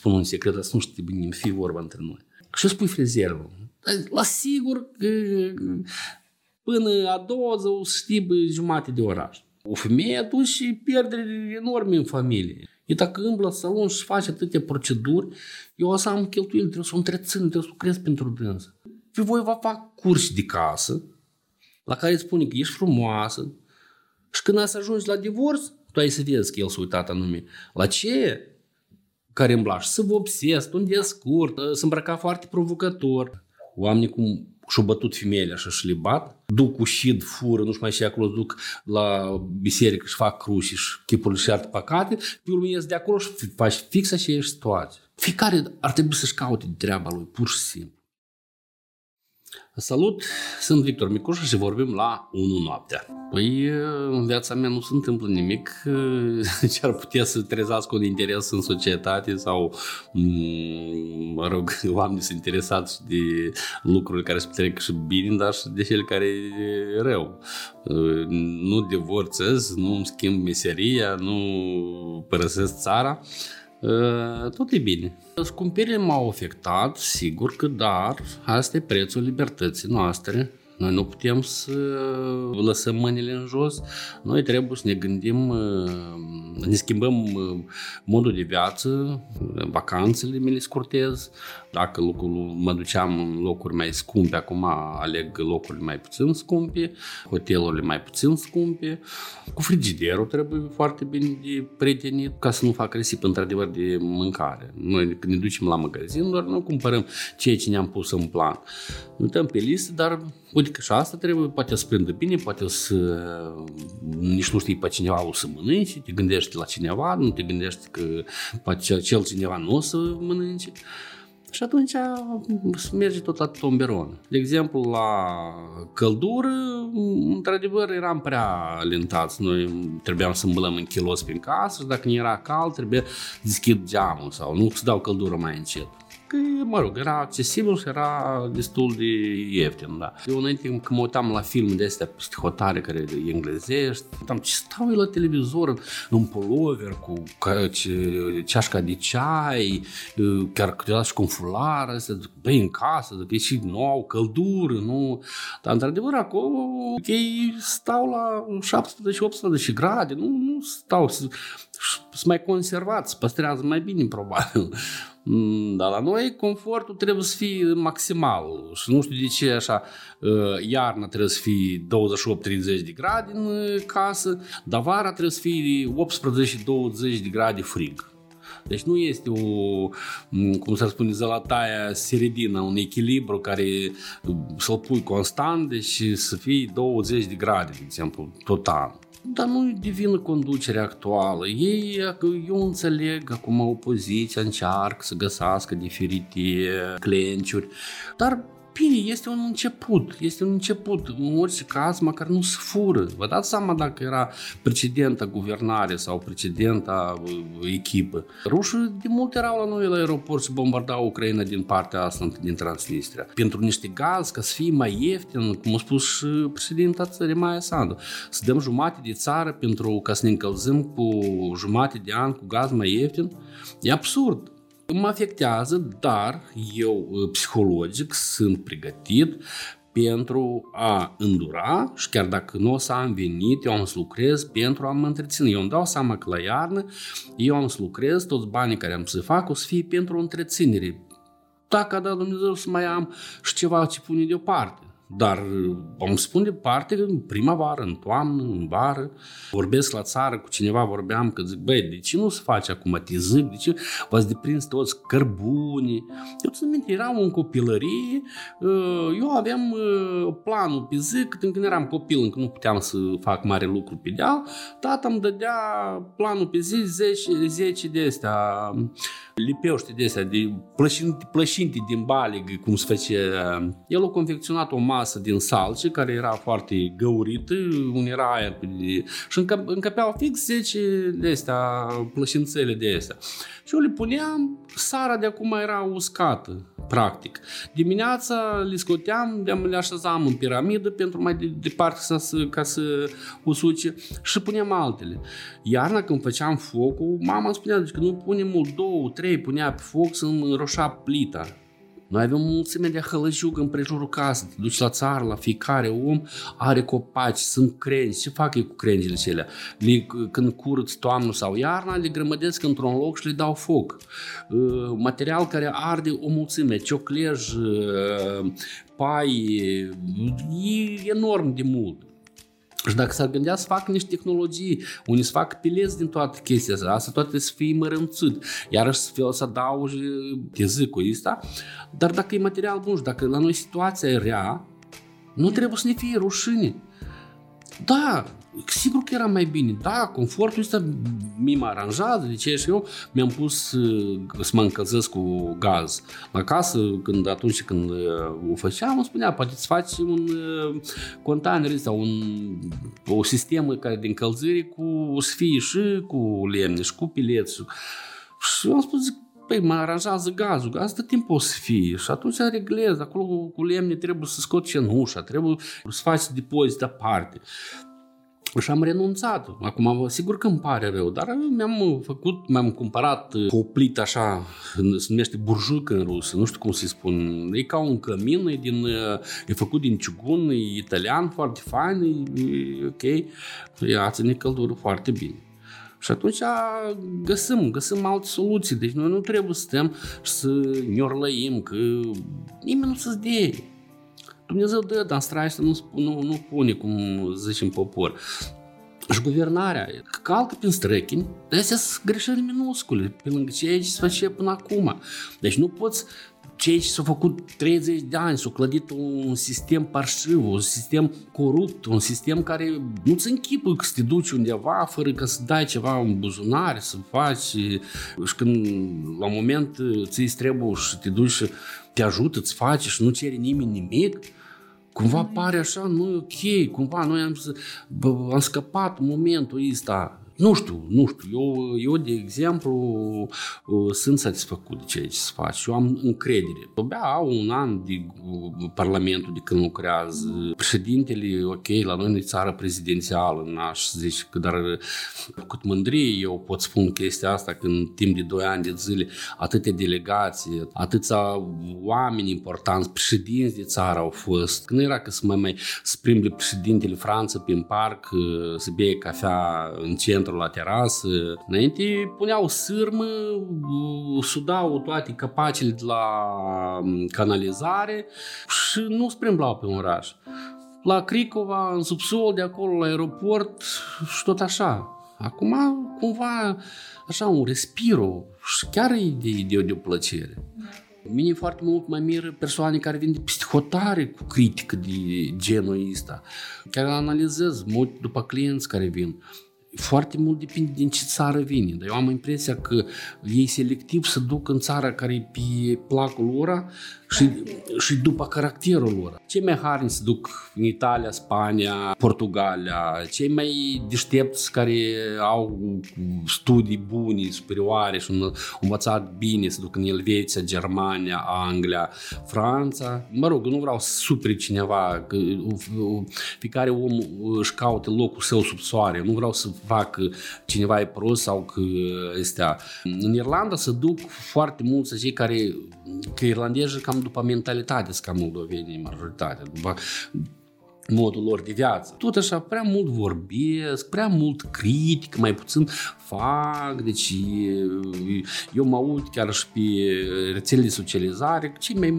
spun un secret, asta nu știu bine, fi vorba între noi. Și spui frezervă. La sigur că până a doua zi o să știi jumate de oraș. O femeie atunci pierde enorme în familie. E dacă îmblă în salon și face atâtea proceduri, eu o să am cheltuieli, trebuie să o întrețin, trebuie să lucrez pentru dânsă. Pe voi va fac curs de casă, la care îți spune că ești frumoasă, și când să ajungi la divorț, tu ai să vezi că el s-a uitat anume la ce care îmblaș, să vă obses, un dia scurt, să îmbrăca foarte provocator. Oamenii cum și-au bătut femeile așa și le bat, duc cu șid, fură, nu știu mai și acolo, duc la biserică și fac cruci și chipurile și alte păcate, pe urmă ies de acolo și faci fix aceeași situație. Fiecare ar trebui să-și caute treaba lui, pur și simplu. Salut, sunt Victor Micușa și vorbim la 1 noaptea. Păi, în viața mea nu se întâmplă nimic ce ar putea să trezească un interes în societate sau, mm, mă rog, oamenii sunt interesați de lucruri care se petrec și bine, dar și de cele care e rău. Nu divorțez, nu îmi schimb meseria, nu părăsesc țara, Ă, tot e bine. Scumpirile m-au afectat, sigur că dar asta e prețul libertății noastre noi nu putem să lăsăm mâinile în jos, noi trebuie să ne gândim, uh, ne schimbăm uh, modul de viață, vacanțele mi le scurtez, dacă locul, mă duceam în locuri mai scumpe, acum aleg locurile mai puțin scumpe, hotelurile mai puțin scumpe, cu frigiderul trebuie foarte bine de prietenit ca să nu fac risip într-adevăr de mâncare. Noi când ne ducem la magazin, doar nu cumpărăm ceea ce ne-am pus în plan. Ne uităm pe listă, dar uite că și asta trebuie, poate să prindă bine, poate să nici nu știi pe cineva o să mănânce, te gândești la cineva, nu te gândești că poate cel cineva nu o să mănânce. Și atunci merge tot la tomberon. De exemplu, la căldură, într-adevăr, eram prea alentați. Noi trebuiam să îmbălăm în kilos prin casă și dacă nu era cald, trebuie deschid geamul sau nu să dau căldură mai încet că, mă rog, era accesibil și era destul de ieftin, da. Eu înainte când mă uitam la filme de astea psihotare care e englezești, am ce stau eu la televizor în polover cu ceașca de ceai, chiar câteodată și cu un fular, astea, băi, în casă, că e și nou, căldură, nu? Dar, într-adevăr, acolo ei stau la 17-18 grade, nu, nu stau, sunt mai conservați, păstrează mai bine, probabil. Mm, dar la noi confortul trebuie să fie maximal și nu știu de ce așa uh, iarna trebuie să fie 28-30 de grade în uh, casă, dar vara trebuie să fie 18-20 de grade frig. Deci nu este o, mm, cum să spune, zălataia seredină, un echilibru care uh, să-l pui constant, deci să fie 20 de grade, de exemplu, total. Dar nu e divină conducerea actuală. Ei, eu înțeleg, acum opoziția încearcă să găsească diferite clenciuri, dar Bine, este un început, este un început, în orice caz, măcar nu se fură. Vă dați seama dacă era precedenta guvernare sau precedenta uh, echipă. Rușii de mult erau la noi la aeroport și bombardau Ucraina din partea asta, din Transnistria. Pentru niște gaz, ca să fie mai ieftin, cum a spus și președinta țării Maia Sandu, să dăm jumate de țară pentru ca să ne încălzim cu jumate de an cu gaz mai ieftin, e absurd mă afectează, dar eu uh, psihologic sunt pregătit pentru a îndura și chiar dacă nu o să am venit, eu am să lucrez pentru a mă întreține. Eu îmi dau seama că la iarnă eu am să lucrez, toți banii care am să fac o să fie pentru o întreținere. Dacă a dat Dumnezeu să mai am și ceva ce pune deoparte. Dar am spun de parte că în primăvară, în toamnă, în vară, vorbesc la țară cu cineva, vorbeam că zic, băi, de ce nu se face acum zic, de ce v-ați deprins toți cărbuni? Eu țin minte, eram în copilărie, uh, eu aveam uh, planul pe zi, când eram copil, încă nu puteam să fac mare lucru pe deal, tata îmi dădea planul pe zi 10, 10 de astea, lipeuște de astea, de plășinte, plășinte din balig, cum se face. El a confecționat o masă masă din salce, care era foarte găurită, unde era aer și încă, încăpeau fix 10 de astea, plășințele de astea. Și eu le puneam, sara de acum era uscată, practic. Dimineața le scoteam, le așezam în piramidă pentru mai departe să, ca să usuce și puneam altele. Iarna când făceam focul, mama îmi spunea deci că nu punem mult, două, trei, punea pe foc să înroșa plita. Noi avem o mulțime de hălăjug în prejurul casei. Te duci la țară, la fiecare om are copaci, sunt crengi. Ce fac ei cu crengile acelea? Le, când curăț toamnă sau iarna, le grămădesc într-un loc și le dau foc. Uh, material care arde o mulțime, cioclej, uh, pai, e enorm de mult. Și dacă s-ar gândea să facă niște tehnologii, unii să facă pileți din toată chestia asta, asta toate să fie mărânțit, iarăși să fie să adaugi tezicul ăsta, dar dacă e material bun și dacă la noi situația e rea, nu trebuie să ne fie rușine. Da, sigur că era mai bine. Da, confortul ăsta mi mă aranjează, de ce și eu mi-am pus uh, să mă încălzesc cu gaz. La casă, când atunci când uh, o făceam, îmi spunea, poate să faci un uh, container sau un, o sistemă care de încălzire cu să fie și cu lemne și cu pileți. Și eu am spus, păi mă aranjează gazul, asta timp o să fie și atunci reglez, acolo cu lemne trebuie să scot cenușa, trebuie să faci depozit aparte. Și am renunțat. Acum, sigur că îmi pare rău, dar mi-am făcut, mi-am cumpărat o plită așa, se numește burjuc în rusă, nu știu cum să-i spun. E ca un cămin, e, din, e făcut din ciugun, e italian, foarte fain, e ok. Ea ține căldură foarte bine. Și atunci găsim, găsim alte soluții. Deci noi nu trebuie să stăm și să ne că nimeni nu să-ți dea. Dumnezeu dă, dar straiște nu, nu, nu pune, cum zice în popor. Și guvernarea calcă prin străchini, dar astea sunt greșeli minuscule, pe lângă ceea ce se face până acum. Deci nu poți cei ce s-au făcut 30 de ani, s-au clădit un sistem parșiv, un sistem corupt, un sistem care nu-ți închipă că să te duci undeva fără că să dai ceva în buzunar, să faci și când la un moment ți-i trebuie și te duci și te ajută, îți faci și nu cere nimeni nimic, Cumva pare așa, nu e ok, cumva noi am, am scăpat momentul ăsta nu știu, nu știu. Eu, eu de exemplu, uh, sunt satisfăcut de ceea ce se face. Eu am încredere. Abia au un an de uh, Parlamentul de când lucrează. Președintele, ok, la noi e țară prezidențială, n-aș zice că, dar cât mândrie eu pot spun chestia asta când în timp de 2 ani de zile atâtea delegații, atâția oameni importanți, președinți de țară au fost. Când era că să mai mai sprimble președintele Franță prin parc, uh, să bea cafea în centru centru la terasă. Înainte puneau sârmă, sudau toate capacele de la canalizare și nu sprimblau pe un oraș. La Cricova, în subsol, de acolo la aeroport și tot așa. Acum, cumva, așa, un respiro și chiar e de, de, de o plăcere. Mine foarte mult mă miră persoane care vin de psihotare cu critică de genul ăsta. Chiar analizez mult după clienți care vin foarte mult depinde din ce țară vine. Dar eu am impresia că ei selectiv să duc în țara care e pe placul lor și, și după caracterul lor. Cei mai harni se duc în Italia, Spania, Portugalia, cei mai deștepți care au studii bune, superioare și un învățat bine se duc în Elveția, Germania, Anglia, Franța. Mă rog, nu vreau să superi cineva, că fiecare om își caută locul său sub soare. Nu vreau să fac cineva e prost sau că este... În Irlanda se duc foarte mulți cei care, că irlandezii cam după mentalitate sunt ca moldovenii majoritatea, după modul lor de viață. Tot așa, prea mult vorbesc, prea mult critic, mai puțin fac, deci eu mă aud chiar și pe rețelele de socializare, cei mai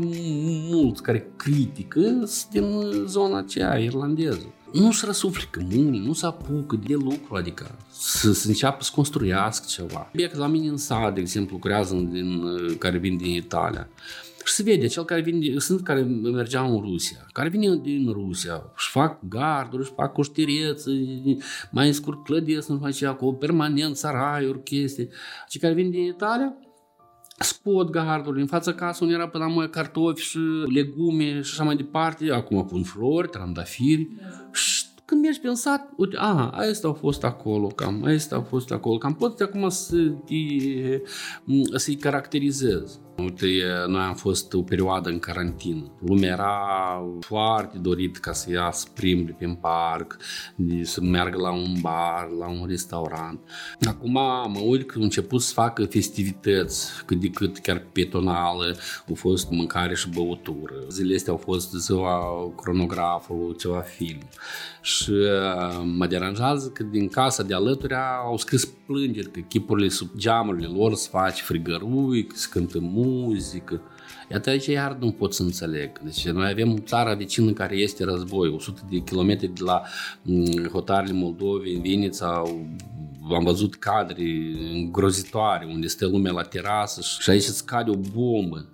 mulți care critică sunt din zona aceea irlandeză nu-și răsuflică mâini, nu se apucă de lucru, adică să, să înceapă să construiască ceva. Bec la mine în sat, de exemplu, lucrează din, care vin din Italia. Și se vede, cel care vine, sunt care mergeau în Rusia, care vin din Rusia, și fac garduri, și fac coștireță, mai scurt clădesc, nu face acolo, permanent, saraiuri, chestii. Cei care vin din Italia, spot gardului, în fața casei unde era până la cartofi și legume și așa mai departe, acum pun flori, trandafiri și când mergi pe sat, uite, aha, asta au fost acolo, cam, asta au fost acolo, cam poți acum să să-i caracterizezi. Uite, noi am fost o perioadă în carantină. Lumea era foarte dorit ca să iasă plimbi prin parc, să meargă la un bar, la un restaurant. Acum mă uit că au început să facă festivități, cât de cât chiar petonale, au fost mâncare și băutură. Zilele astea au fost ziua cronografului, ceva film. Și uh, mă deranjează că din casa de alături au scris plângeri că chipurile sub geamurile lor se face frigărui, că se cântă muzică. Iată aici iar nu pot să înțeleg. Deci noi avem țara vecină care este război, 100 de kilometri de la mm, hotarele Moldovei, în Vinița, am văzut cadre îngrozitoare unde stă lumea la terasă și aici îți cade o bombă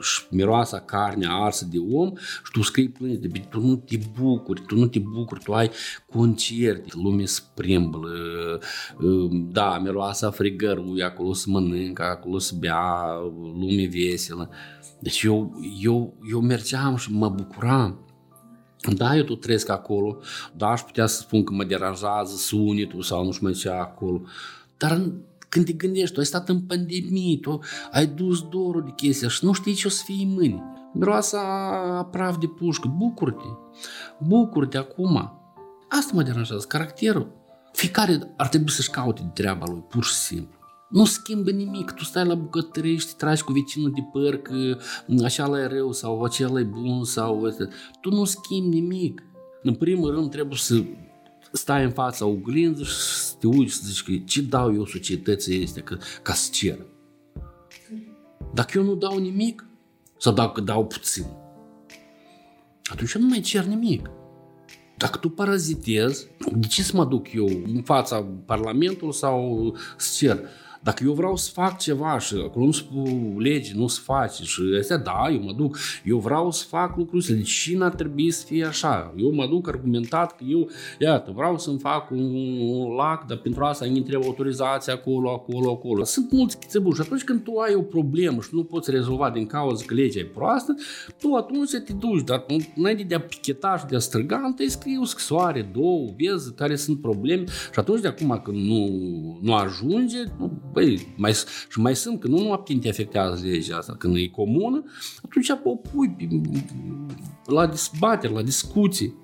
și miroasa carnea arsă de om și tu scrii plâns de tu nu te bucuri, tu nu te bucuri, tu ai concert, lume spremblă, da, miroasa frigărului, acolo să mănâncă, acolo să bea, lume veselă. Deci eu, eu, eu mergeam și mă bucuram. Da, eu tot trăiesc acolo, da, aș putea să spun că mă deranjează sunetul sau nu știu mai ce acolo, dar când te gândești, tu ai stat în pandemie, tu ai dus dorul de chestia și nu știi ce o să fie mâini. Miroasa a praf de pușcă, bucură-te, bucură-te acum. Asta mă deranjează, caracterul. Fiecare ar trebui să-și caute de treaba lui, pur și simplu. Nu schimbă nimic, tu stai la bucătărie și te tragi cu vecinul de păr că așa e rău sau acela e bun sau ăsta. Tu nu schimbi nimic. În primul rând trebuie să stai în fața oglinzii și să te uiți și să zici că ce dau eu societății este că, ca să cer. Dacă eu nu dau nimic, sau dacă dau puțin, atunci eu nu mai cer nimic. Dacă tu parazitezi, de ce să mă duc eu în fața Parlamentului sau să cer? Dacă eu vreau să fac ceva și acolo nu spun legi, nu se face și astea, da, eu mă duc, eu vreau să fac lucrurile, deci și n-ar trebui să fie așa. Eu mă duc argumentat că eu, iată, vreau să-mi fac un, un lac, dar pentru asta îmi trebuie autorizație acolo, acolo, acolo. Sunt mulți chițebuși și atunci când tu ai o problemă și nu poți rezolva din cauza că legea e proastă, tu atunci te duci, dar înainte de a picheta și de a străga, te scrii o scrisoare, două, vezi care sunt probleme și atunci de acum când nu, nu ajunge, Băi, mai, și mai sunt, că nu numai te afectează legea asta, când e comună, atunci o pui la dezbateri, la discuții.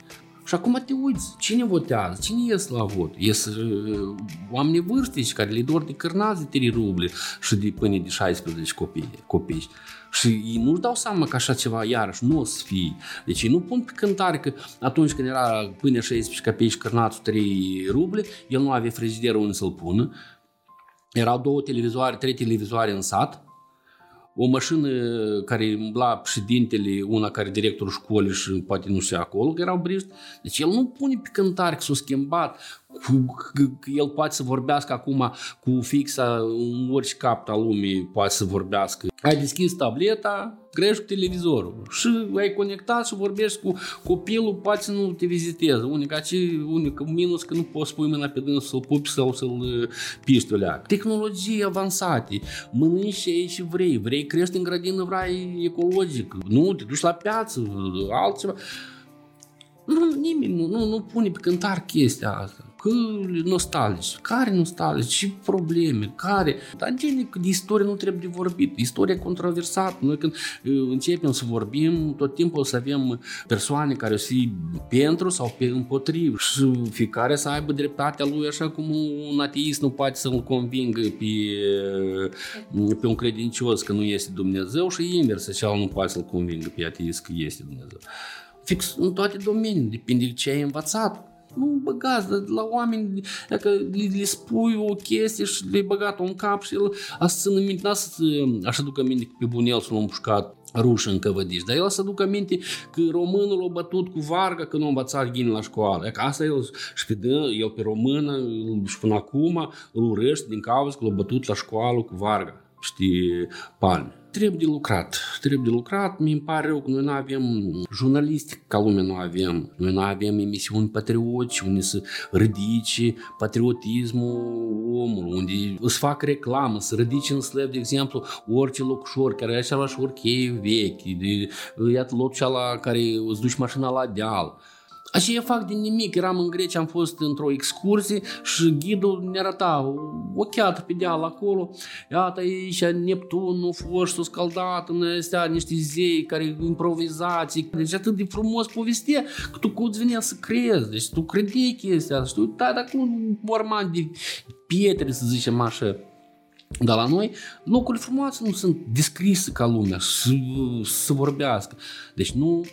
Și acum te uiți, cine votează, cine ies la vot? Ies uh, oameni vârstici care le dor de cârnați de 3 ruble și de până de 16 copii. copiși. Și ei nu-și dau seama că așa ceva iarăși nu o să fie. Deci ei nu pun pe cântare că atunci când era până 16 copii cârnați 3 ruble, el nu avea frigiderul unde să-l pună erau două televizoare, trei televizoare în sat, o mașină care umbla președintele, una care directorul școlii și poate nu știa acolo, că erau briști. Deci el nu pune pe cântare că s-a schimbat, cu, că el poate să vorbească acum cu fixa în orice cap al lumii, poate să vorbească. Ai deschis tableta, crești cu televizorul și ai conectat și vorbești cu copilul, poate să nu te viziteze. Unica, ce, unica minus că nu poți pui mâna pe dâns să-l pupi sau să-l uh, piști o Tehnologii avansate, mănânci și și vrei, vrei crești în grădină, vrei ecologic, nu, te duci la piață, altceva. Nu, nimeni nu, nu, nu pune pe cântar chestia asta că nostalgici. Care nostalgici? Ce probleme? Care? Dar în genere, de istorie nu trebuie de vorbit. Istoria e controversată. Noi când începem să vorbim, tot timpul o să avem persoane care o să fie pentru sau pe împotrivă și fiecare să aibă dreptatea lui așa cum un ateist nu poate să-l convingă pe, pe un credincios că nu este Dumnezeu și invers, așa nu poate să-l convingă pe ateist că este Dumnezeu. Fix în toate domeniile, depinde de ce ai învățat nu băgați la oameni, dacă le, le spui o chestie și le-ai băgat-o în cap și el a să țină minte, să așa ducă minte că pe bunel s-l-a împușcat rușă în căvădiș, dar el să ducă minte că românul a bătut cu varga că nu a învățat ghini la școală. E că asta el și pe dă, el pe română și până acum îl urăște din cauza că l-a bătut la școală cu varga, știi, palme. Trebuie de lucrat. Trebuie de lucrat. Mi pare rău că noi nu avem jurnaliști ca lume nu avem. Noi nu avem emisiuni patriotice unde să ridice patriotismul omului, unde îți fac reclamă, să ridice în slăb, de exemplu, orice locușor care are același orchei vechi, de, iată locul la care îți duci mașina la deal Așa fac din nimic. Eram în Grecia, am fost într-o excursie și ghidul ne arăta o cheată pe deal acolo. Iată aici Neptunul fost scaldat în astea niște zei care improvizații. Deci atât de frumos povestea că tu cum venea să crezi. Deci tu credeai chestia asta. Și tu uita dacă un borman de pietre, să zicem așa. Dar la noi locurile frumoase nu sunt descrise ca lumea să, să vorbească. Deci nu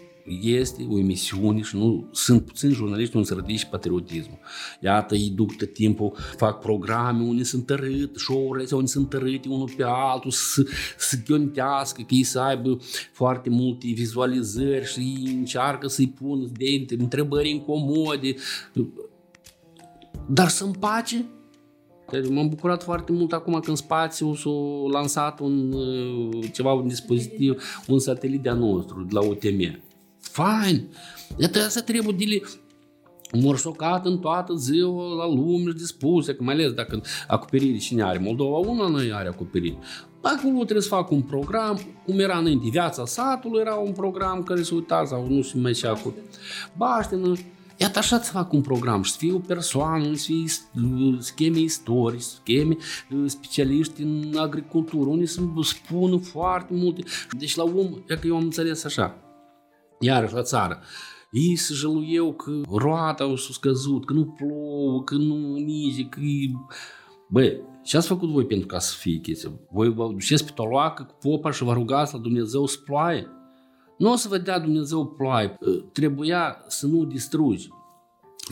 este o emisiune și nu sunt puțini jurnaliști unde se ridice patriotismul. Iată, ei duc tot timpul, fac programe unde sunt tărât, show-urile unde sunt tărâte unul pe altul, să, să ghiontească, că ei să aibă foarte multe vizualizări și încearcă să-i pună de întrebări incomode. Dar să pace, M-am bucurat foarte mult acum când spațiu s-a lansat un, ceva, un dispozitiv, un satelit de-a nostru, de la UTM fain. Iată, asta trebuie de morsocat în toată ziua la lume și dispuse, că mai ales dacă acoperire cine are. Moldova una nu are acoperire. Acolo trebuie să fac un program, cum era înainte, viața satului era un program care se uita sau nu știu mai ce acolo. Baștină, Iată așa să fac un program și să fie o persoană, să fie scheme istorici, scheme specialiști în agricultură, unde să spună foarte multe. Deci la om, e că eu am înțeles așa, iarăși la țară, ei se jăluiau că roata au scăzut, că nu plouă, că nu nici, că... Băi, ce ați făcut voi pentru ca să fie chestia? Voi vă duceți pe toloacă cu popa și vă rugați la Dumnezeu să ploaie? Nu o să vă dea Dumnezeu ploaie. Trebuia să nu distrugi.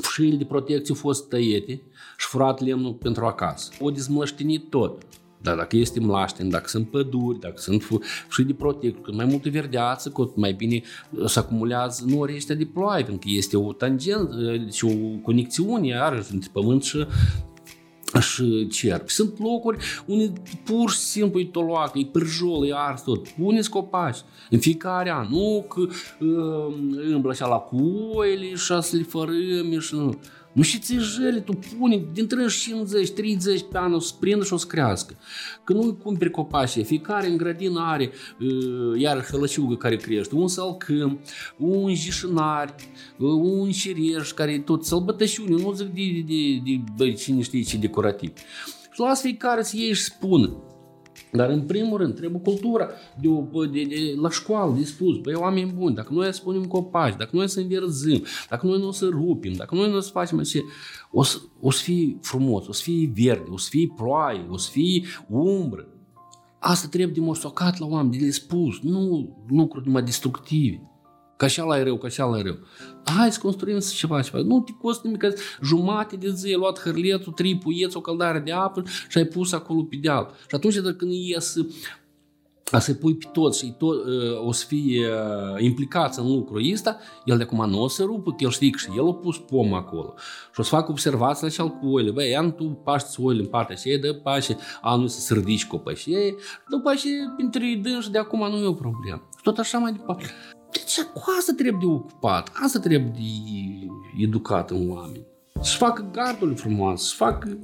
Fșile de protecție au fost tăiete și furat lemnul pentru acasă. O dezmlăștinit tot. Dar dacă este mlaștin, dacă sunt păduri, dacă sunt și de protecție, cât mai multă verdeață, cât mai bine se acumulează norii ăștia de ploaie, pentru că este o tangență și o conexiune iarăși între pământ și și cer. Sunt locuri unde pur și simplu e toloacă, e pârjol, e ars tot. Puneți copaci în fiecare an. Nu că uh, îmblă așa la cuoile și să le fărâme și nu. Nu și ți jele, tu pune din 50, 30 pe an o să prindă și o să crească. Că nu cumperi copaci, fiecare în grădină are iar hălăciugă care crește, un salcâm, un jișinar, un șireș care tot sălbătășiune, nu zic de, de, de, de, de cine știe ce decorativ. Și las fiecare să iei și spună, dar în primul rând trebuie cultura de, de, de, la școală de spus, băi oameni buni, dacă noi să punem copaci, dacă noi să înverzim, dacă noi nu o să rupim, dacă noi nu o să facem așa, o să, o să fie frumos, o să fie verde, o să fie ploaie, o să fie umbră. Asta trebuie demonstrat la oameni, de le spus, nu lucruri numai destructive. Că așa la e rău, că așa la e rău. Hai să construim ceva, ceva. Nu te costă nimic, că jumate de zi ai luat hârletul, trei puieți, o căldare de apă și ai pus acolo pe deal. Și atunci dacă când ies a să pui pe tot și tot, uh, o să fie uh, implicați în lucrul ăsta, el de acum nu o să rupă, că el știe că și el a pus pom acolo. Și o să fac observații la cel cu oile. Băi, ia tu paști oile în partea și dă pași, anul să se ridici copă și după aceea, între dânși, de acum nu e o problemă. Și tot așa mai departe. Deci cu asta trebuie de ocupat, asta trebuie de educat în oameni. Să facă gardul frumos, să facă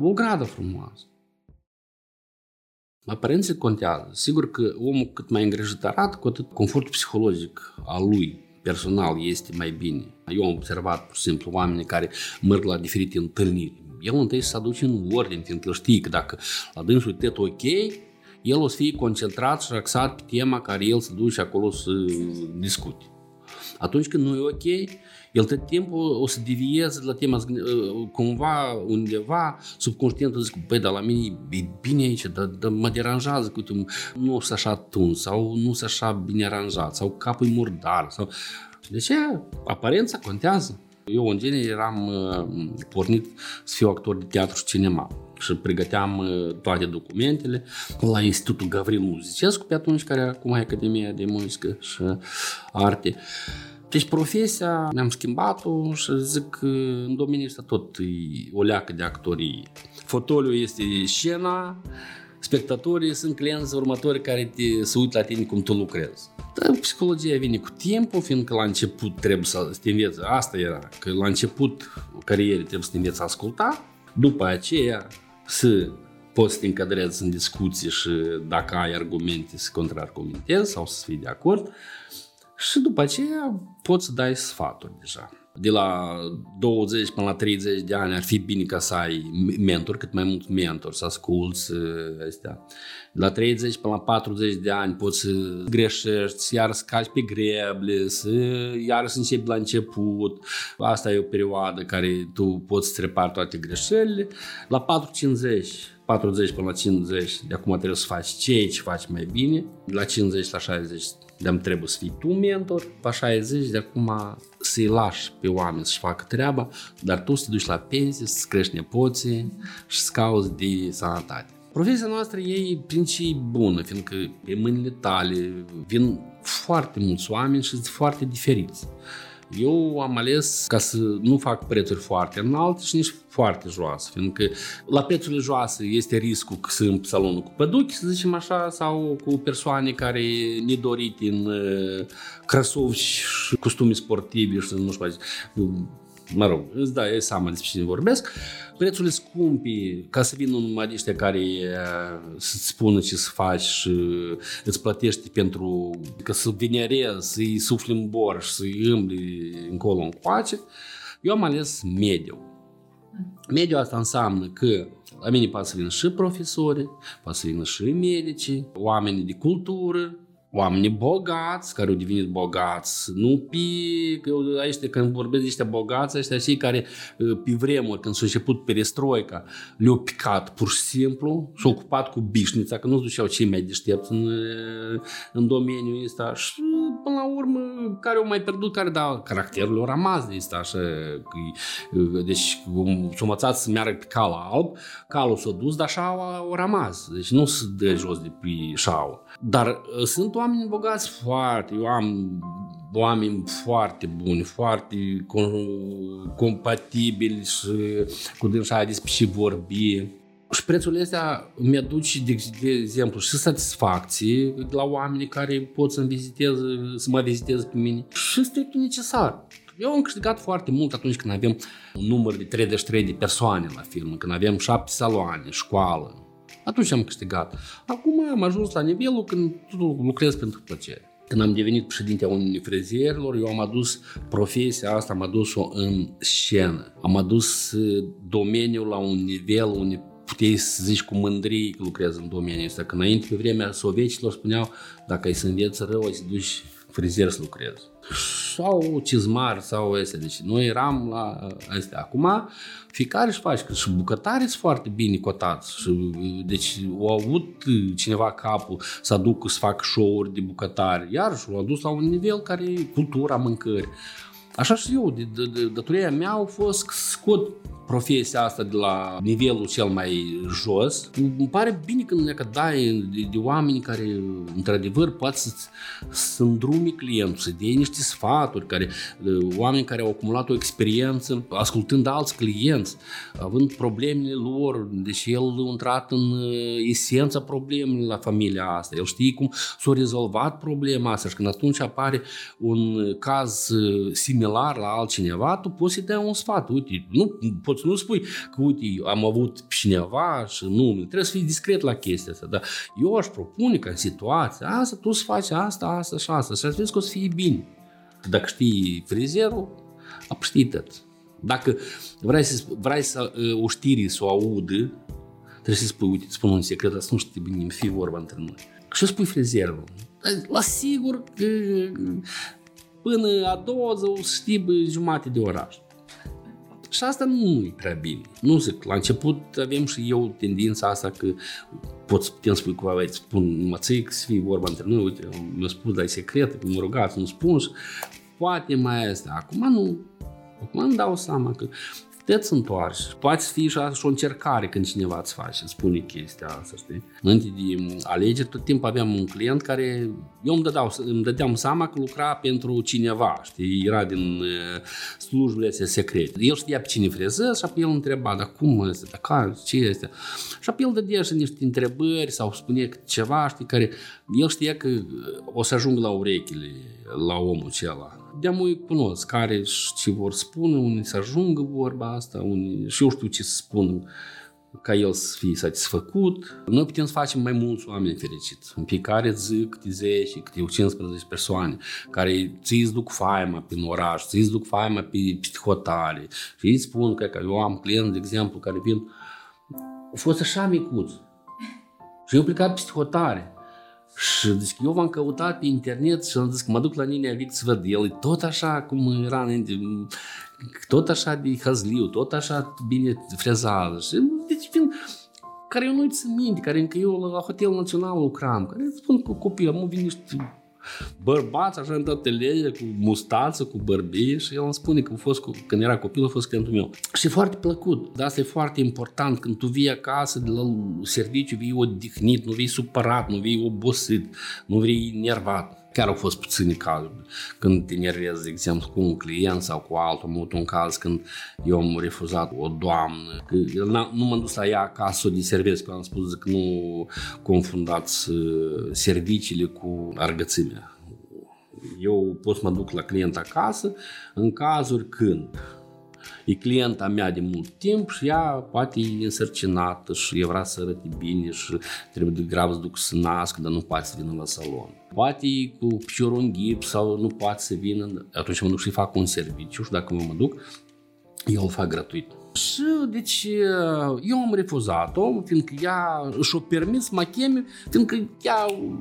o gradă frumoasă. Aparențe contează. Sigur că omul cât mai îngrijitarat, cu atât confortul psihologic al lui personal este mai bine. Eu am observat, pur și simplu, oameni care merg la diferite întâlniri. El întâi să aduce în ordine, fiindcă știe că dacă la dânsul e ok, el o să fie concentrat și axat pe tema care el se duce acolo să discute. Atunci când nu e ok, el tot timpul o să devieze la tema, cumva, undeva, subconștient, zic, băi, dar la mine e bine aici, dar, dar mă deranjează, că nu sunt așa tuns, sau nu sunt așa bine aranjat, sau capul e murdar, sau... De ce? Aparența contează. Eu, în genere, eram pornit să fiu actor de teatru și cinema și pregăteam uh, toate documentele la Institutul Gavril Muzicescu, pe atunci care acum e Academia de Muzică și Arte. Deci profesia mi-am schimbat-o și zic că în domeniul ăsta tot e o leacă de actorie. Fotoliu este scena, spectatorii sunt clienți următori care te, se uită la tine cum tu lucrezi. Dar psihologia vine cu timpul, fiindcă la început trebuie să te înveți, asta era, că la început carierei trebuie să te înveți să asculta, după aceea să poți să te încadrezi în discuții și dacă ai argumente să contraargumentezi sau să fii de acord și după aceea poți să dai sfaturi deja de la 20 până la 30 de ani ar fi bine ca să ai mentor, cât mai mult mentor, să asculți uh, astea. De la 30 până la 40 de ani poți să greșești, iar să calci pe greble, să iar să începi la început. Asta e o perioadă care tu poți să repari toate greșelile. La 4-50 40 până la 50, de acum trebuie să faci ce ce faci mai bine. De la 50 la 60 de trebuie să fii tu mentor, pe 60 de acum să-i lași pe oameni să-și facă treaba, dar tu să te duci la pensie, să crești nepoții și să cauți de sănătate. Profesia noastră e principii bună, fiindcă pe mâinile tale vin foarte mulți oameni și sunt foarte diferiți. Eu am ales ca să nu fac prețuri foarte înalte și nici foarte joase, fiindcă la prețurile joase este riscul că sunt salonul cu păduchi, să zicem așa, sau cu persoane care nedorite în uh, crăsovi și costume sportivi și nu știu, mă rog, îți dai seama despre cine vorbesc, prețurile scumpi, ca să vină un ăștia care să-ți spună ce să faci și îți plătești pentru că să venerezi, să-i sufli în bor și să-i îmbli încolo încoace, eu am ales mediu. Mediu asta înseamnă că la mine poate să vină și profesori, poate să vină și medici, oameni de cultură, oameni bogați, care au devenit bogați, nu pe, că aici, când vorbesc de ăștia bogați, ăștia cei care pe vremuri, când s-a început perestroica, le-au picat pur și simplu, s-au ocupat cu bișnița, că nu-ți duceau cei mai deștepți în, în domeniul ăsta și până la urmă, care au mai pierdut, care da, caracterul lor rămas de asta, așa, deci s-au învățat să meargă pe cal alb, calul s-a dus, dar așa au rămas, deci nu se dă jos de pe șaua. Dar sunt oameni bogați foarte, eu am oameni foarte buni, foarte compatibili și cu dânsa despre ce vorbi. Și prețurile astea mi-aduc, de, de exemplu, și satisfacție la oamenii care pot să-mi viziteze, să mă viziteze pe mine și strict necesar. Eu am câștigat foarte mult atunci când avem un număr de 33 de persoane la film, când avem șapte saloane, școală. Atunci am câștigat. Acum am ajuns la nivelul când lucrez pentru plăcere. Când am devenit președinte a Uniunii Frezierilor, eu am adus profesia asta, am adus-o în scenă. Am adus domeniul la un nivel unde puteai să zici cu mândrie că lucrezi în domeniul ăsta. Că înainte, pe vremea sovietilor, spuneau, dacă ai să înveți rău, ai să duci frizer să lucrezi. Sau cizmar sau astea. Deci noi eram la astea. Acum fiecare își face, că și bucătari sunt foarte bine cotați. Și, deci au avut cineva capul să aducă să facă show-uri de bucătari, iar și au adus la un nivel care e cultura mâncării. Așa și eu, de, de, de, datoria mea a fost să scot profesia asta de la nivelul cel mai jos. Îmi pare bine când că dai de, de oameni care, într-adevăr, poate să, să îndrumi clientul, să dea niște sfaturi, care, oameni care au acumulat o experiență ascultând alți clienți, având problemele lor, deși el a intrat în uh, esența problemelor la familia asta. El știe cum s-a rezolvat problema asta și când atunci apare un caz uh, similar la altcineva, tu poți să-i dai un sfat. Uite, nu poți să nu spui că, uite, am avut cineva și nu, trebuie să fii discret la chestia asta, dar eu aș propune ca în situația asta tu să faci asta, asta și asta și vezi că o să fie bine. Dacă știi frizerul, a știi tot. Dacă vrei să, vrei să o știri, să o audă, trebuie să spui, uite, spun un secret, asta nu știi bine, fi vorba între noi. Și spui frizerul. La sigur că până a doua zi o să știi jumate de oraș. Și asta nu e prea bine. Nu zic, la început avem și eu tendința asta că pot să putem spui cumva, îți spun, mă țic, să fie vorba între noi, uite, mi-a spus, dar e secret, mă rugați, nu spun și poate mai este. Acum nu. Acum îmi dau seama că te să întoarci. Poate fi și o încercare când cineva îți face, îți spune chestia asta, știi? Înainte de alegeri, tot timpul aveam un client care, eu îmi, dădeau, îmi dădeam seama că lucra pentru cineva, știi? Era din slujbele astea secrete. El știa pe cine freză și apoi el întreba, dar cum este, dar care, ce este? Și apoi el dădea și niște întrebări sau spune ceva, știi, care el știa că o să ajungă la urechile la omul acela de îi cunosc, care ce vor spune, unii să ajungă vorba asta, unii, și eu știu ce să spun ca el să fie satisfăcut. Noi putem să facem mai mulți oameni fericiți. În fiecare zi câte 10, câte 15 persoane care ți duc faima prin oraș, ți duc faima pe, pe hotare și îi spun că, că eu am client, de exemplu, care vin, au fost așa micuți și eu plecat pe hotare. Și deci eu v-am căutat pe internet și am zis că mă duc la Ninea Vic să văd. El e tot așa cum era înainte, tot așa de hăzliu, tot așa bine frezat. Și, deci, fiind, care eu nu-i minte, care încă eu la Hotel Național lucram, care spun cu copii, am venit niște bărbați așa în toate legile, cu mustață, cu bărbie și el îmi spune că a fost, cu, când era copil, a fost clientul meu. Și e foarte plăcut, dar asta e foarte important când tu vii acasă de la serviciu, vii odihnit, nu vii supărat, nu vii obosit, nu vii nervat. Chiar au fost puțini cazuri când te enervezi, de exemplu, cu un client sau cu altul. Am avut un caz când eu am refuzat o doamnă, că nu m-am dus la ea acasă de servesc, că am spus că nu confundați uh, serviciile cu argățimea. Eu pot să mă duc la client acasă în cazuri când E clienta mea de mult timp și ea poate e însărcinată și e vrea să arăte bine și trebuie de grav să duc să nască, dar nu poate să vină la salon. Poate e cu piciorul în gip sau nu poate să vină, atunci mă duc și fac un serviciu și dacă mă duc, eu îl fac gratuit. Și deci eu am refuzat-o, fiindcă ea și-o permis să mă cheme, fiindcă ea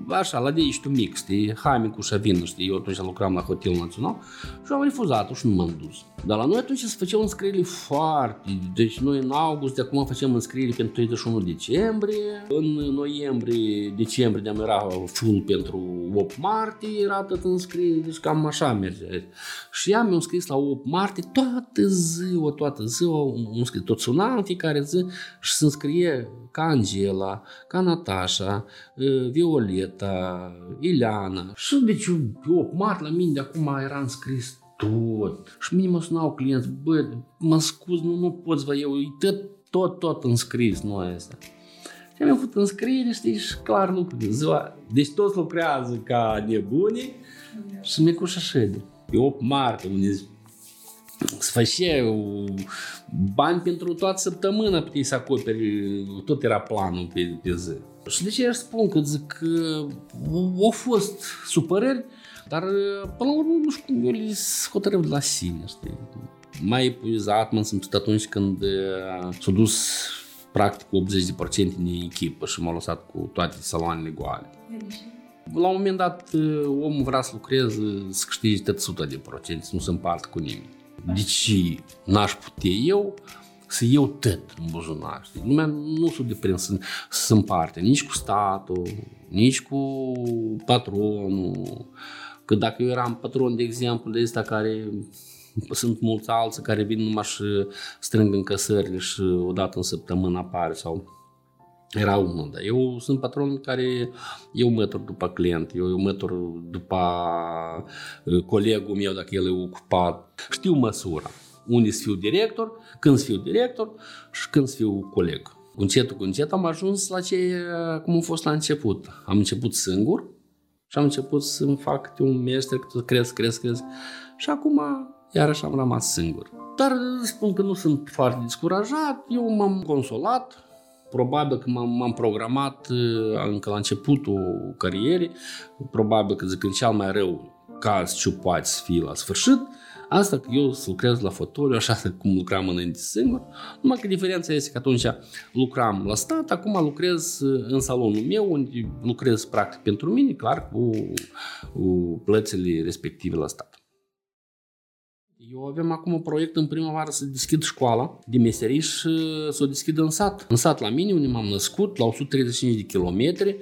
așa, la de ești tu mic, știi, hai micu și vină, știi, eu atunci lucram la Hotel Național și am refuzat-o și nu m-am dus. Dar la noi atunci se făceau înscrierile foarte, deci noi în august de acum facem înscrieri pentru 31 decembrie, în noiembrie, decembrie de era full pentru 8 martie, era tot înscriere, deci cam așa merge. Și ea mi-a înscris la 8 martie toată ziua, toată ziua, un scris, tot suna în fiecare zi și se înscrie ca Angela, ca Natasha, Violeta, Ileana. Și deci eu, mart la mine de acum era înscris tot. Și mine mă sunau clienți, bă, mă scuz, nu, nu poți, vă, eu, e tot, tot, tot înscris, nu asta. Și am făcut înscriere, știi, și clar lucru. Ziua, deci toți lucrează ca nebuni și micuș așa de. E 8 martie, unde să faci bani pentru toată săptămâna puteai să acoperi, tot era planul pe, pe zi. Și de ce aș spun că zic că au fost supărări, dar până la urmă nu știu cum eu le hotărău de la sine, știi. Mai epuizat m-am simțit atunci când s-a dus practic 80% din echipă și m-a lăsat cu toate saloanele goale. La un moment dat omul vrea să lucreze, să câștige tot 100 de procenți, nu se împartă cu nimeni. De ce n-aș putea eu să iau tot în buzunar? Știi? Lumea nu s-o deprins să, să se împarte nici cu statul, nici cu patronul. Că dacă eu eram patron, de exemplu, de ăsta care sunt mulți alții care vin numai și strâng încăsările și odată în săptămână apare sau era unul, dar eu sunt patron care eu mătur după client, eu, eu mătur după uh, colegul meu dacă el e ocupat. Știu măsura. Unde să fiu director, când să fiu director și când să fiu coleg. Cu încetul cu încet am ajuns la ce, cum a fost la început. Am început singur și am început să-mi fac un mestre, că cresc, cresc, cresc. Și acum iarăși am rămas singur. Dar spun că nu sunt foarte descurajat, eu m-am consolat, Probabil că m-am, m-am programat uh, încă la începutul carierei, probabil că zic în cel mai rău caz ce poate să fie la sfârșit, asta că eu să lucrez la fotoliu așa cum lucram înainte singur, numai că diferența este că atunci lucram la stat, acum lucrez uh, în salonul meu, unde lucrez practic pentru mine, clar, cu, cu plățile respective la stat. Eu avem acum un proiect în primăvară să deschid școala de meserii și să o deschid în sat. În sat la mine, unde m-am născut, la 135 de kilometri,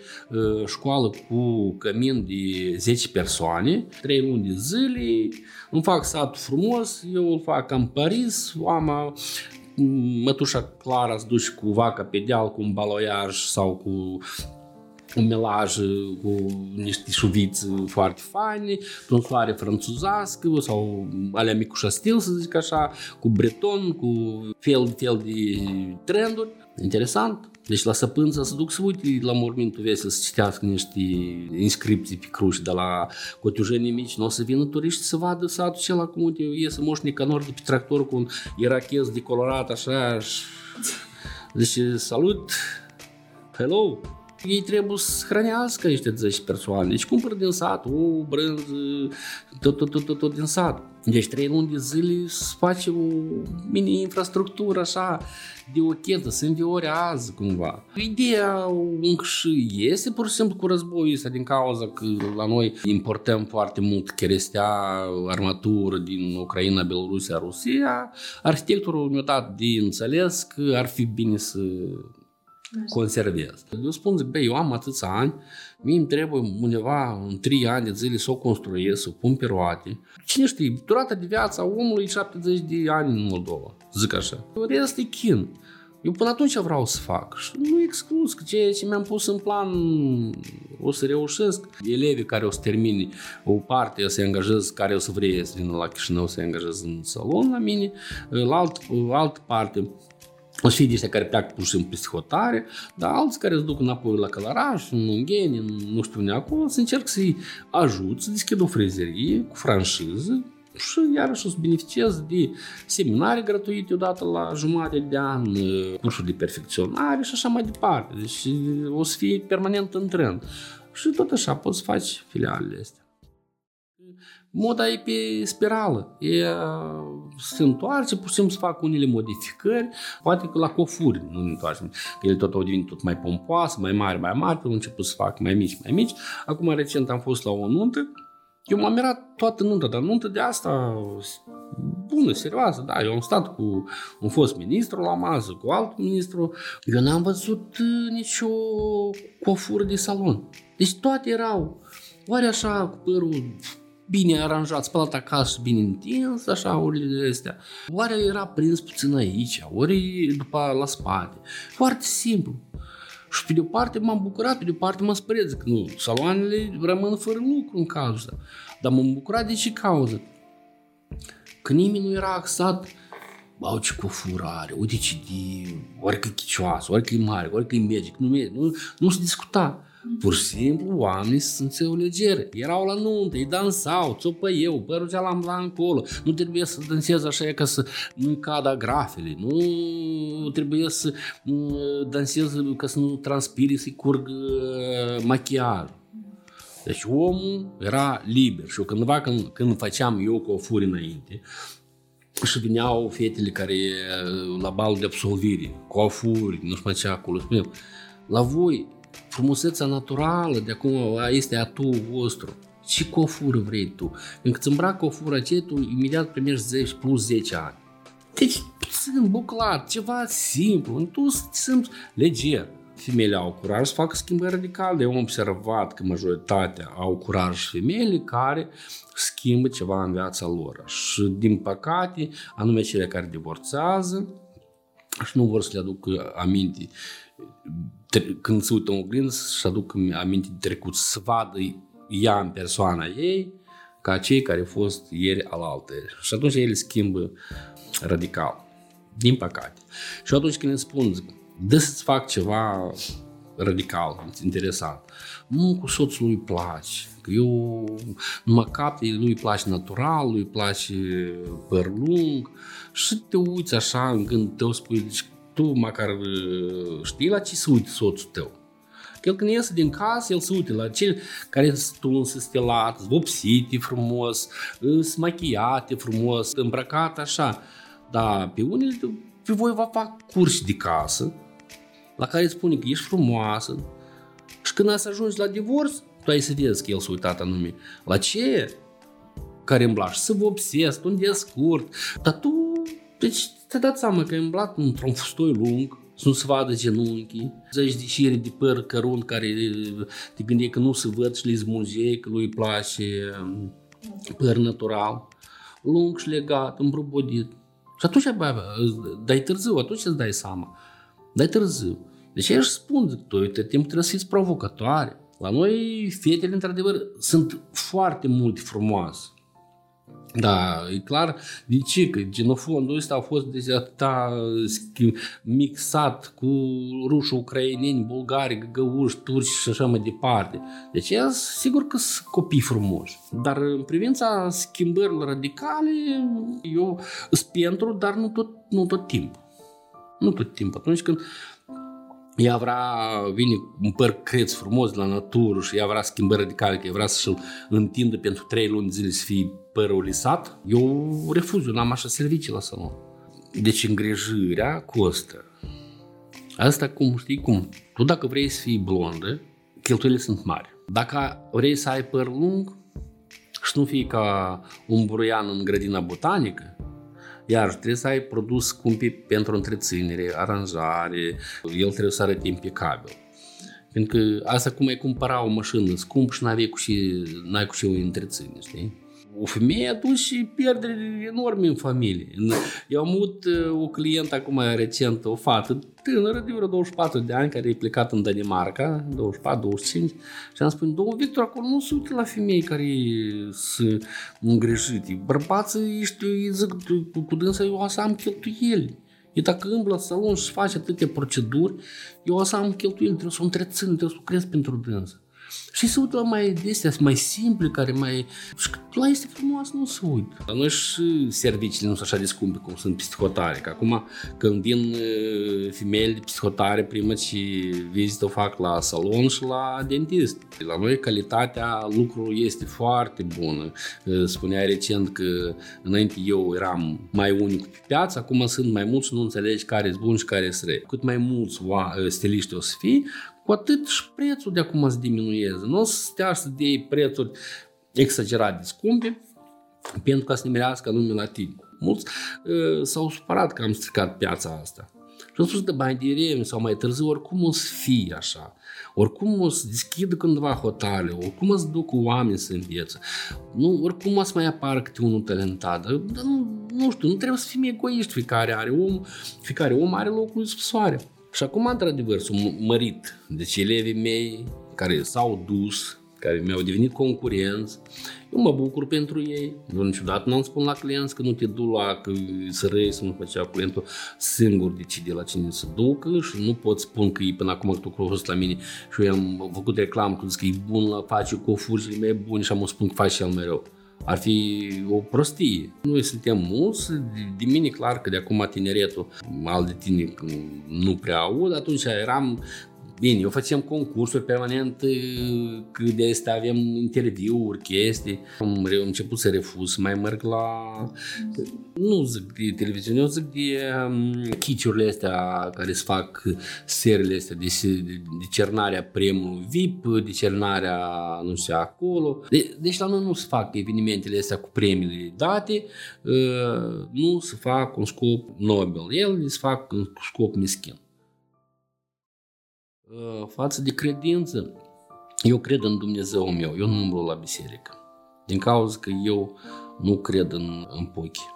școală cu cămin de 10 persoane, 3 luni de zile, îmi fac satul frumos, eu îl fac în Paris, oama mătușa Clara se duce cu vaca pe deal, cu un baloiaj sau cu un melaj cu niște șuviți foarte faine, tunsoare franțuzească sau alea micușa stil, să zic așa, cu breton, cu fel, fel de trenduri. Interesant. Deci la săpânță să duc să uite la mormintul vesel să citească niște inscripții pe cruci de la cotiujenii mici. Nu o să vină turiști să vadă satul acela cum uite, iese moș Nicanor de pe tractor cu un irachez decolorat așa. Deci salut, hello, ei trebuie să hrănească niște 10 persoane. Deci cumpăr din sat, o brânză, tot, tot, tot, tot, tot din sat. Deci trei luni de zile să face o mini-infrastructură așa de o chetă, se înviorează cumva. Ideea încă și iese pur și simplu cu războiul ăsta din cauza că la noi importăm foarte mult cherestea, armatură din Ucraina, Belarusia, Rusia. Arhitectorul mi-a dat de înțeles că ar fi bine să conservez. Eu spun, zic, băi, eu am atâția ani, mie îmi trebuie undeva în 3 ani de zile să o construiesc, să o pun pe roate. Cine știe, durata de viață a omului e 70 de ani în Moldova, zic așa. Rest e chin. Eu până atunci vreau să fac și nu exclus că ceea ce mi-am pus în plan o să reușesc. Elevii care o să termine o parte, o să angajez, care o să vrea să vină la Chișinău să angajez în salon la mine, la alt, altă parte o să fie de care pleacă pur și simplu peste hotare, dar alții care se duc înapoi la Călăraș, în Ungheni, nu știu unde acolo, să încerc să-i ajut să deschidă o frezerie cu franșiză și iarăși o să beneficiez de seminare gratuite odată la jumătate de an, cursuri de perfecționare și așa mai departe. Deci o să fie permanent în trend. Și tot așa poți să faci filialele astea moda e pe spirală. E, se întoarce, pur și simplu să fac unele modificări, poate că la cofuri nu ne întoarcem, că ele tot au devenit tot mai pompoase, mai mari, mai mari, pe început să fac mai mici, mai mici. Acum recent am fost la o nuntă, eu m-am mirat toată nunta, dar nuntă de asta bună, serioasă, da, eu am stat cu un fost ministru la masă, cu alt ministru, eu n-am văzut uh, nicio cofură de salon. Deci toate erau, oare așa, cu părul bine aranjat, spălat acasă, bine întins, așa, urile astea. Oare era prins puțin aici, ori după la spate. Foarte simplu. Și pe de o parte m-am bucurat, pe de o parte mă speriat, că nu, saloanele rămân fără lucru în cazul ăsta. Dar m-am bucurat de ce cauză? Că nimeni nu era axat Bau ce cofură are, uite ce de, ori că e chicioasă, ori că e mare, ori că e magic, nu, nu, nu se discuta. Pur și simplu, oamenii se simțeau legeri. Erau la nuntă, îi dansau, țopă eu, părul ce l-am la încolo. Nu trebuie să dansez așa ca să nu cadă grafele. Nu trebuie să dansez ca să nu transpire, să-i curg machiajul. Deci omul era liber și eu cândva când, când făceam eu cu o furi înainte, și veneau fetele care la bal de absolvire, cu afuri, nu știu mai ce acolo, spuneam, la voi frumusețea naturală de acum este atu vostru. Ce cofură vrei tu? Când îți îmbrac cofura aceea, tu imediat primești 10 plus 10 ani. Deci, sunt buclat, ceva simplu, tu sunt leger. Femeile au curaj să facă schimbări radicale. Eu am observat că majoritatea au curaj femeile care schimbă ceva în viața lor. Și, din păcate, anume cele care divorțează și nu vor să le aducă aminte când se uită în oglindă și aduc aminte de trecut, să vadă ea în persoana ei ca cei care au fost ieri al altei. Și atunci ele schimbă radical. Din păcate. Și atunci când îmi spun, dă să-ți fac ceva radical, interesant. Nu cu soțul lui place. Că eu mă cap, lui îi place natural, lui îi place păr lung și te uiți așa în gând tău, spui, deci tu măcar uh, știi la ce se uite soțul tău. El când iese din casă, el se uite la cel care sunt tuns, stelat, vopsite frumos, sunt machiate frumos, îmbrăcat așa. Dar pe unele, pe voi va fac curs de casă, la care îți spune că ești frumoasă. Și când să ajungi la divorț, tu ai să vezi că el s-a uitat anume. La ce? care îmbla și să vopsesc, unde e scurt. Dar tu, deci te dați seama că ai îmblat într-un fustoi lung, să nu se vadă genunchii, zeci de șire de păr cărunt care te gândeai că nu se văd și le zmulgei, că lui place um, păr natural, lung și legat, îmbrobodit. Și atunci, bă, dai târziu, atunci îți dai seama. Dai târziu. Deci eu își spun, zic, tu, uite, timp trebuie să fiți provocatoare. La noi, fetele, într-adevăr, sunt foarte multe frumoase. Da, e clar de ce, că genofondul ăsta a fost de atâta mixat cu ruși, ucraineni, bulgari, găgăuși, turci și așa mai departe. Deci, ea, sigur că sunt copii frumoși. Dar în privința schimbărilor radicale, eu sunt pentru, dar nu tot, nu tot timpul. Nu tot timpul. Atunci când ea vrea, vine un păr creț frumos de la natură și ea vrea schimbări radicale, că ea vrea să-și întindă pentru trei luni zile să fie părul lisat, eu refuz, eu n-am așa servicii la salon. Deci îngrijirea costă. Asta cum, știi cum? Tu dacă vrei să fii blondă, cheltuielile sunt mari. Dacă vrei să ai păr lung și nu fii ca un buruian în grădina botanică, iar trebuie să ai produs scumpi pentru întreținere, aranjare, el trebuie să arate impecabil. Pentru că asta cum ai cumpăra o mașină scumpă și n-ai cu și, n-ai cu și o întreține, știi? O femeie atunci pierderi enorme în familie. Eu am avut uh, o clientă acum recent, o fată tânără de vreo 24 de ani care e plecat în Danemarca, 24-25 și am spus, domnul Victor, acolo nu se uită la femei care sunt îngrijite. Bărbații ești, zic, cu dânsa eu o să am cheltuieli. E dacă îmblă în salon și face atâtea proceduri, eu o să am cheltuieli, trebuie să o întrețin, trebuie să lucrez pentru dânsa. Și se uită la mai destea, mai simple, care mai... Și la este frumos, nu se uită. La noi și serviciile nu sunt așa de scumpe cum sunt psihotare. Că acum când vin femeile de psihotare, prima ce vizită o fac la salon și la dentist. La noi calitatea lucrului este foarte bună. Spunea recent că înainte eu eram mai unic pe piață, acum sunt mai mulți și nu înțelegi care sunt bun și care sunt răi. Cât mai mulți stiliști o să fii, cu atât și prețul de acum să diminueze. Nu o să stea să dea prețuri exagerat de scumpe pentru ca să nimerească anume la tine. Mulți uh, s-au supărat că am stricat piața asta. Și am spus de mai devreme sau mai târziu, oricum o să fie așa. Oricum o să deschidă cândva hotale, oricum o să duc oameni să învețe. Nu, oricum o să mai apară câte unul talentat. Dar, nu, nu știu, nu trebuie să fim egoiști. Fiecare are om, fiecare om are locul lui soare. Și acum, într-adevăr, sunt mărit. Deci elevii mei care s-au dus, care mi-au devenit concurenți, eu mă bucur pentru ei. Eu niciodată nu spun la clienți că nu te du la că să răi, să nu făcea clientul singur decide la cine să ducă și nu pot spun că e până acum că tu fost la mine și eu am făcut reclamă că zic că e bun la face cu furcile mai buni și am spun că faci și el mereu ar fi o prostie. Noi suntem mulți, de mine clar că de acum tineretul al de tine nu prea aud, atunci eram Bine, eu facem concursuri permanent, că de asta avem interviuri, chestii. Am început să refuz, mai merg la, nu zic de televiziune, eu zic de um, chiciurile astea care se fac serile astea de, de, de cernarea premiului VIP, de cernarea, nu știu, acolo. De, deci la noi nu se fac evenimentele astea cu premiile date, uh, nu se fac un scop nobil, ele se fac un scop meschin. Ă, față de credință, eu cred în Dumnezeu meu, eu nu umblu la biserică. Din cauza că eu nu cred în, în pochi.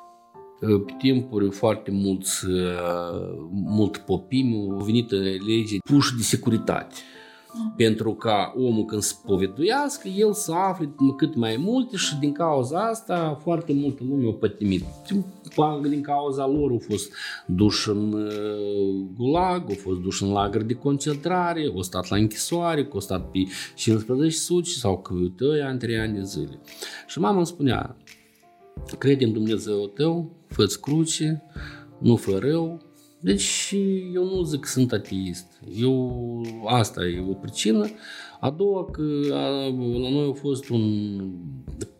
Ă, pe timpuri foarte mulți, ă, mult popimi au venit lege puși de securitate pentru ca omul când se poveduiască, el să afle cât mai multe și din cauza asta foarte multă lume o pătimit. Din cauza lor au fost duși în uh, gulag, au fost duși în lagăr de concentrare, au stat la închisoare, au stat pe 15 suci sau câte ani, 3 ani de zile. Și mama îmi spunea, crede în Dumnezeu tău, fă-ți cruce, nu fă rău, deci eu nu zic că sunt ateist. Eu, asta e o pricină. A doua, că a, la noi a fost un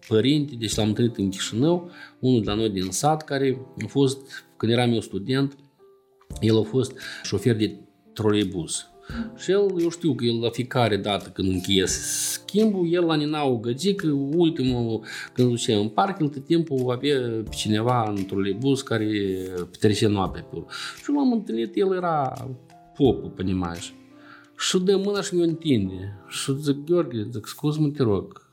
părinte, deci l-am întâlnit în Chișinău, unul de la noi din sat, care a fost, când eram eu student, el a fost șofer de troleibuz Și el, eu știu că el la fiecare dată când încheie schimbul, el la Nina o găgică, ultimul, când duce în parc, el tot timpul avea pe cineva într-un trolebus care petrecea noaptea pe urmă. Și m-am întâlnit, el era popul, понимаешь. Și de mâna și mi-o întinde. Și zic, Gheorghe, zic, scuz-mă, te rog,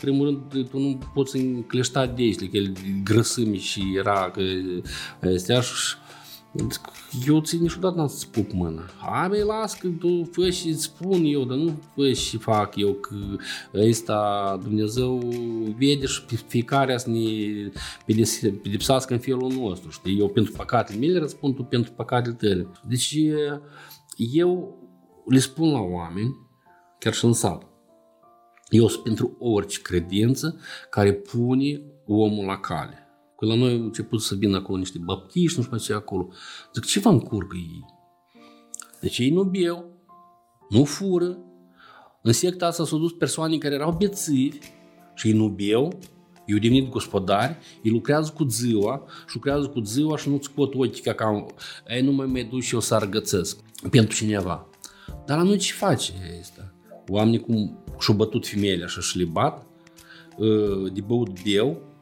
primul rând, tu nu poți încleșta deștele, că el grăsâmi și era, că astea și eu ți niciodată n-am să pup mâna. Hai băi, las că tu fă și spun eu, dar nu fă și fac eu, că ăsta Dumnezeu vede și pe fiecare să ne pedepsească în felul nostru, știi? Eu pentru păcatele mele răspund, tu pentru păcatele tale. Deci eu le spun la oameni, chiar și în sat, eu sunt pentru orice credință care pune omul la cale. Că la noi au început să vină acolo niște baptiști, nu știu mai ce acolo. Zic, ce vă încurcă ei? Deci ei nu beau, nu fură. În secta asta s-au dus persoane care erau bețivi și ei nu beau, ei au devenit gospodari, ei lucrează cu ziua și lucrează cu ziua și nu-ți scot ochii ca ca ei nu mai mai duc și eu să argățesc pentru cineva. Dar la noi ce face asta? Oamenii cum și-au bătut femeile așa și le bat, ă, de băut beu,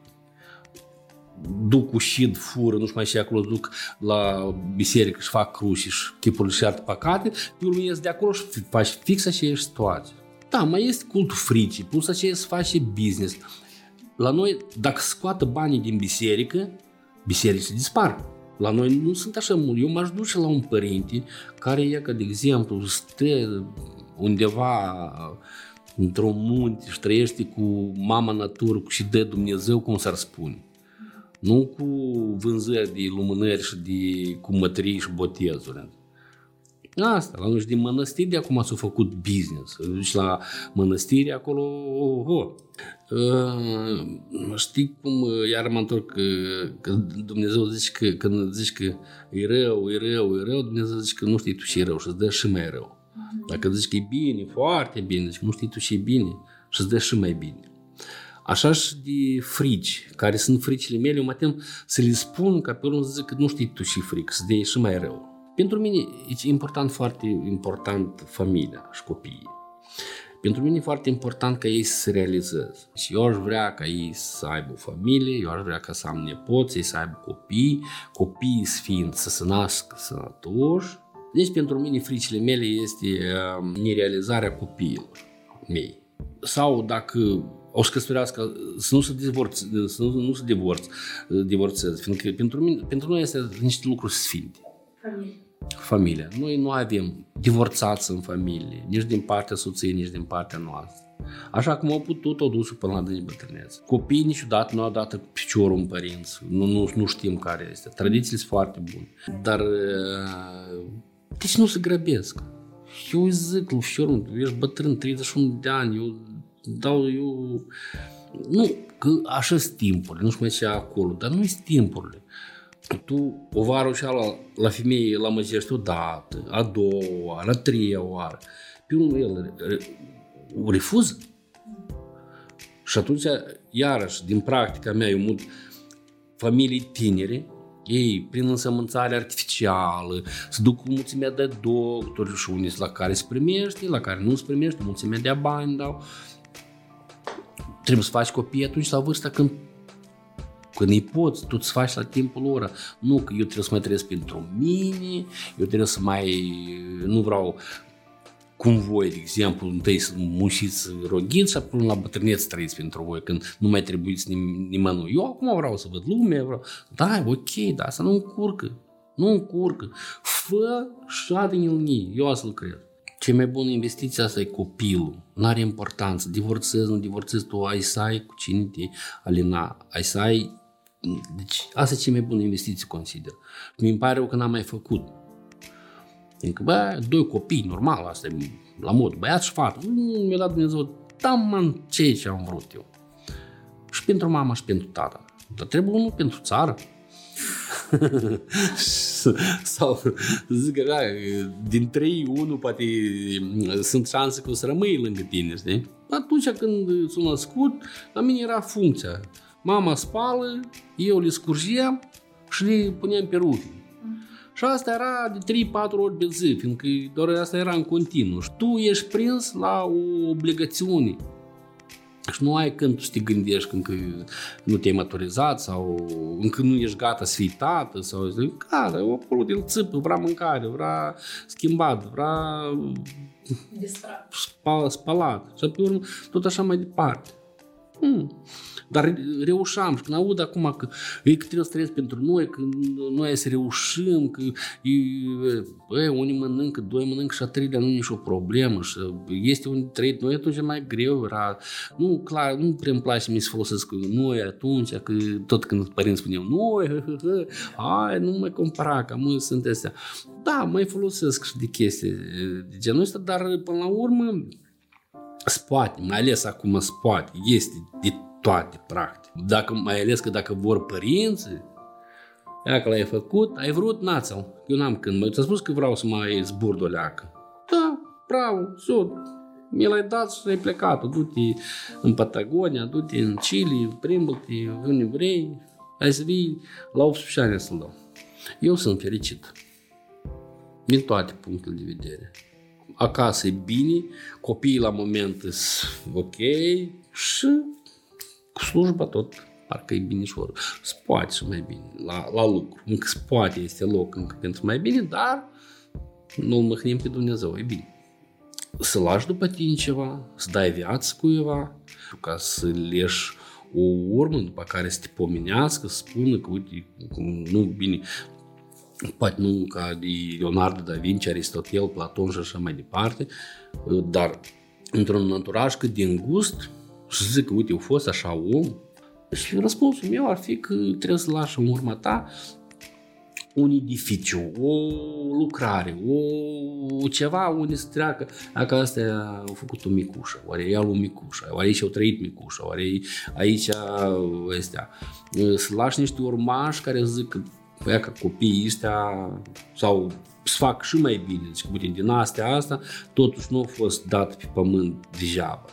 duc cu șid, fură, nu știu mai și acolo, duc la biserică și fac cruci și chipurile și alte păcate, pe urmă ies de acolo și faci fix aceeași situație. Da, mai este cultul fricii, plus aceea să face business. La noi, dacă scoată banii din biserică, biserica se dispar. La noi nu sunt așa mult. Eu m-aș duce la un părinte care e, ca de exemplu, stă undeva într-un munte și trăiește cu mama natură și de Dumnezeu, cum s-ar spune. Nu cu vânzări de lumânări și de cu mătrii și botezuri. Asta, la noi și din mănăstiri de acum s-a făcut business. Duci la mănăstiri acolo, oh, oh. Uh, știi cum, iar mă întorc, că, că Dumnezeu zice că când zici că e rău, e rău, e rău, Dumnezeu zice că nu știi tu ce e rău și îți dă și mai rău. Dacă zici că e bine, foarte bine, zici că nu știi tu ce e bine și îți dă și mai bine. Așa și de frici, care sunt fricile mele, eu mă tem să le spun ca pe urmă să zic că nu știi tu și fric, să dea și mai rău. Pentru mine e important, foarte important familia și copiii. Pentru mine e foarte important ca ei să se realizeze. Și eu aș vrea ca ei să aibă o familie, eu aș vrea ca să am nepoți, ei să aibă copii, copiii fiind să se nască sănătoși. Deci pentru mine fricile mele este um, nerealizarea copiilor mei. Sau dacă o să căsătorească, să nu se divorț, să nu, nu se divorț, divorțeze, fiindcă pentru, mine, pentru noi este niște lucruri sfinte. Familie. Familia. Noi nu avem divorțați în familie, nici din partea soției, nici din partea noastră. Așa cum au putut, o dus până la de bătrânețe. Copiii niciodată nu au dat piciorul în părinți. Nu, nu, nu știm care este. Tradițiile sunt foarte bune. Dar deci nu se grăbesc. Eu îi zic lui fior, ești bătrân, 31 de ani, eu dau, eu... Nu, că așa sunt timpurile, nu știu mai ce acolo, dar nu sunt timpurile. Tu, o vară și la, la femeie la măzești o dată, a doua oară, a treia oară. Pe unul el o refuză. Și atunci, iarăși, din practica mea, eu mult familii tinere, ei, prin însămânțare artificială, se duc cu mulțimea de doctori și unii la care se primește, la care nu se primește, mulțimea de bani dau. Trebuie să faci copii atunci la vârsta când când îi poți, tu îți faci la timpul lor. Nu că eu trebuie să mai trăiesc pentru mine, eu trebuie să mai, nu vreau cum voi, de exemplu, întâi să munciți roghiți și apoi la bătrânețe să trăiți pentru voi, când nu mai trebuiți nim- nimănui. Eu acum vreau să văd lumea, vreau... Da, ok, dar să nu încurcă. Nu încurcă. Fă și adă Eu asta-l cred. Cea mai bună investiție asta e copilul. Nu are importanță. Divorțezi, nu divorțezi, tu ai să ai cu cine te alina. Ai să ai... Deci asta e cea mai bună investiție, consider. Mi pare rău că n-am mai făcut. Adică, bă, doi copii, normal, asta e la mod, băiat și fată. Mm, mi-a dat Dumnezeu, da, man, ce ce am vrut eu. Și pentru mama și pentru tata. Dar trebuie unul pentru țară. Sau zic că din trei, unul poate sunt șanse că o să rămâi lângă tine, știi? Atunci când s-a născut, la mine era funcția. Mama spală, eu le scurgeam și le puneam pe rufe. Și asta era de 3-4 ori pe zi, fiindcă doar asta era în continuu. Și tu ești prins la o obligațiune. Și nu ai când să te gândești când nu te-ai maturizat sau încă nu ești gata să fii tată sau zic, gata, o apărut el țipă, vrea mâncare, vrea schimbat, vrea spal, spalat și pe urmă tot așa mai departe. Hmm. Dar reușeam și când aud acum că e că trebuie să trăiesc pentru noi, că noi să reușim, că e, bă, unii mănâncă, doi mănâncă și a treilea nu e nicio problemă și este un trăit noi atunci mai greu era. Nu, clar, nu prea îmi place mie să folosesc noi atunci, că tot când părinți spuneau noi, hă, hă, hă, hai, nu mai compara, că mulți sunt astea. Da, mai folosesc și de chestii de genul ăsta, dar până la urmă spate, mai ales acum spate, este de toate, practic. Dacă, mai ales că dacă vor părinții, Ia că l-ai făcut, ai vrut, nața Eu n-am când. Mă, ți-a spus că vreau să mai zbur de leacă. Da, bravo, so, mi l-ai dat și ai plecat. Du-te în Patagonia, du-te în Chile, plimbă-te, unde vrei. Ai să vii la 18 ani să-l dau. Eu sunt fericit. Din toate punctele de vedere. Acasă e bine, copiii la moment sunt ok și cu slujba tot parcă e binișor. Se poate și mai bine la, la lucru. Încă se poate, este loc încă pentru mai bine, dar nu-L mâhnim pe Dumnezeu, e bine. Să lași după tine ceva, să dai viață cuiva, ca să leși o urmă după care să te pomenească, să spună că, uite, nu, bine, poate nu ca de Leonardo da Vinci, Aristotel, Platon și așa mai departe, dar într-un anturaj cât din gust, și zic că, uite, eu fost așa om, și răspunsul meu ar fi că trebuie să lași în urma ta un edificiu, o lucrare, o ceva unde să treacă, dacă asta a făcut o micușă, oare e o micușă, oare aici au trăit micușă, oare aici astea. Să lași niște urmași care zic că păi, că copiii ăștia sau să fac și mai bine, deci, din astea asta, totuși nu a fost dat pe pământ degeaba.